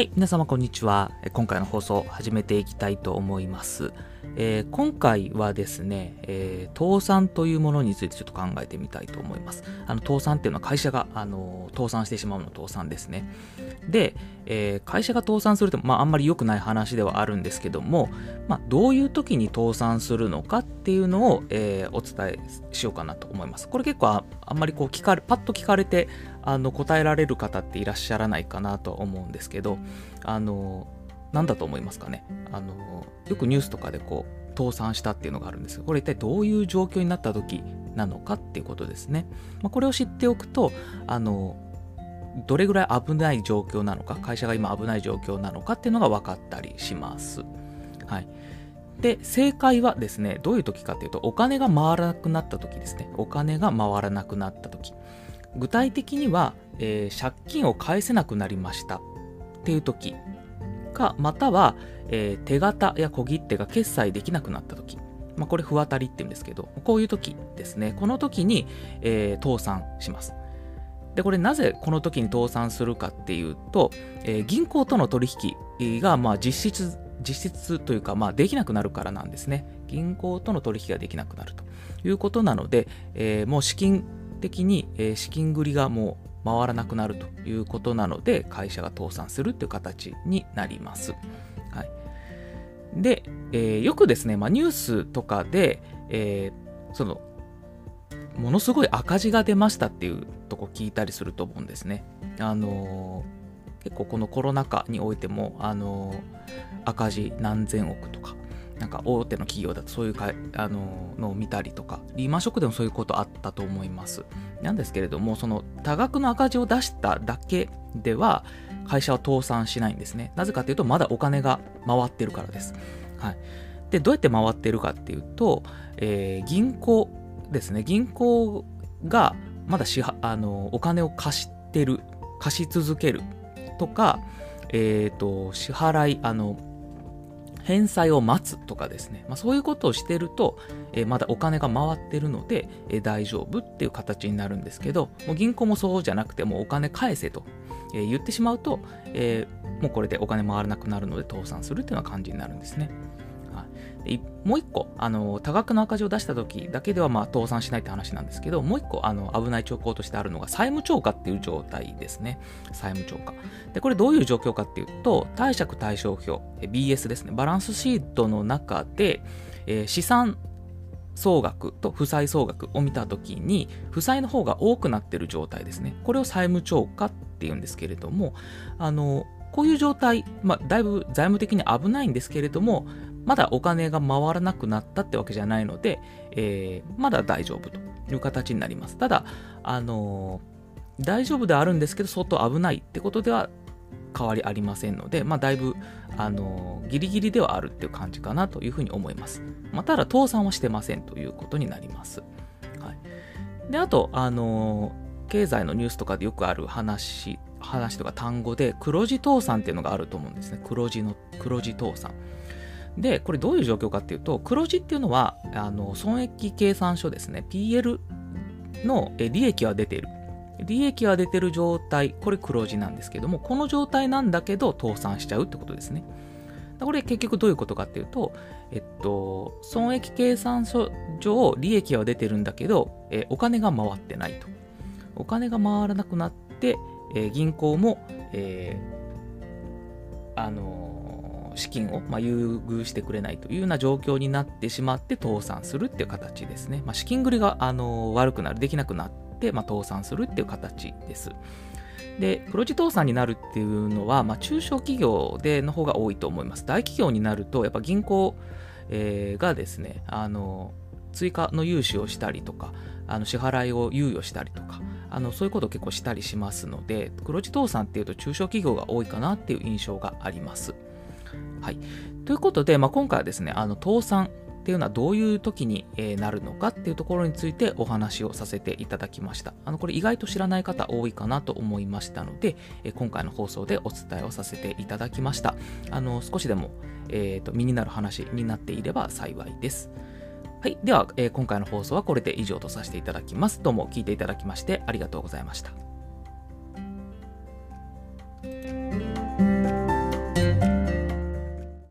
はい、皆様こんにちは。今回の放送始めていきたいと思います。えー、今回はですね、えー、倒産というものについてちょっと考えてみたいと思います。あの倒産っていうのは会社が、あの倒産してしまうの倒産ですね。で、えー、会社が倒産すると、まあ、あんまり良くない話ではあるんですけども、まあ、どういう時に倒産するのかっていうのを、えお伝えしようかなと思います。これ結構ああんまりこう聞かれ、パッと聞かれてあの答えられる方っていらっしゃらないかなと思うんですけど、あの何だと思いますかね？あのよくニュースとかでこう倒産したっていうのがあるんですがこれ一体どういう状況になった時なのかっていうことですね、まあ、これを知っておくとあのどれぐらい危ない状況なのか会社が今危ない状況なのかっていうのが分かったりします、はい、で正解はですねどういう時かっていうとお金が回らなくなった時ですねお金が回らなくなった時具体的には、えー、借金を返せなくなりましたっていう時か、または、えー、手形や小切手が決済できなくなった時。まあ、これ、不当たりって言うんですけど、こういう時ですね。この時に、えー、倒産します。で、これなぜこの時に倒産するかっていうと、えー、銀行との取引が、まあ、実質、実質というか、まあ、できなくなるからなんですね。銀行との取引ができなくなるということなので、えー、もう資金的に、えー、資金繰りがもう回らなくなるということなので会社が倒産するという形になります。はい、で、えー、よくですね、まあ、ニュースとかで、え、そのものすごい赤字が出ましたっていうとこ聞いたりすると思うんですね。あの、結構このコロナ禍においても、あの赤字何千億とかなんか大手の企業だとそういうかあののを見たりとか、リーマンショックでもそういうことあったと思います。なんですけれども、その多額の赤字を出しただけでは、会社は倒産しないんですね。なぜかというと、まだお金が回ってるからです。はい。で、どうやって回ってるかっていうと、えー、銀行ですね。銀行がまだしあのお金を貸してる、貸し続けるとか、えっ、ー、と、支払い、あの、返済を待つとかですね、まあ、そういうことをしてると、えー、まだお金が回ってるので、えー、大丈夫っていう形になるんですけど、もう銀行もそうじゃなくて、もうお金返せと、えー、言ってしまうと、えもうこれでお金回らなくなるので倒産するっていうような感じになるんですね。もう一個、あの、多額の赤字を出した時だけでは、まあ、倒産しないって話なんですけど、もう一個、あの、危ない兆候としてあるのが、債務超過っていう状態ですね。債務超過。で、これどういう状況かっていうと、貸借対照表、BS ですね。バランスシートの中で、えー、資産総額と負債総額を見たときに、負債の方が多くなってる状態ですね。これを債務超過っていうんですけれども、あの、こういう状態、まあ、だいぶ財務的に危ないんですけれども、まだお金が回らなくなったってわけじゃないので、えー、まだ大丈夫という形になります。ただ、あのー、大丈夫であるんですけど、相当危ないってことでは変わりありませんので、まあ、だいぶ、あのー、ギリギリではあるっていう感じかなというふうに思います。まあ、ただ、倒産はしてませんということになります。はい、で、あと、あの経済のニュースとかでよくある話話とか単語で黒字倒産っていうのがあると思うんですね。黒字の、黒字倒産。で、これどういう状況かっていうと、黒字っていうのは、あの損益計算書ですね、PL の利益は出ている。利益は出てる状態、これ黒字なんですけども、この状態なんだけど倒産しちゃうってことですね。これ結局どういうことかっていうと、えっと、損益計算書上利益は出てるんだけど、えお金が回ってないと。お金が回らなくなって、え銀行も、えー、あの資金を、まあ、優遇してくれないというような状況になってしまって倒産するっていう形ですね。まあ、資金繰りがあの悪くなる、できなくなって、まあ、倒産するっていう形です。で、黒字倒産になるっていうのは、まあ、中小企業での方が多いと思います。大企業になると、やっぱ銀行、えー、がですね、あの追加の融資をしたりとか、あの支払いを猶予したりとか、あのそういうことを結構したりしますので、黒字倒産っていうと中小企業が多いかなっていう印象があります。はい。ということで、まあ、今回はですね、あの、倒産っていうのはどういう時に、なるのかっていうところについてお話をさせていただきました。あの、これ意外と知らない方多いかなと思いましたので、今回の放送でお伝えをさせていただきました。あの、少しでも、えっ、ー、と、身になる話になっていれば幸いです。はい。では、えー、今回の放送はこれで以上とさせていただきます。どうも聞いていただきましてありがとうございました。